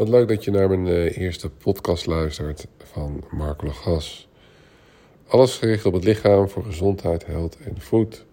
Wat leuk dat je naar mijn eh, eerste podcast luistert van Marco Gas. Alles gericht op het lichaam voor gezondheid, health en voed.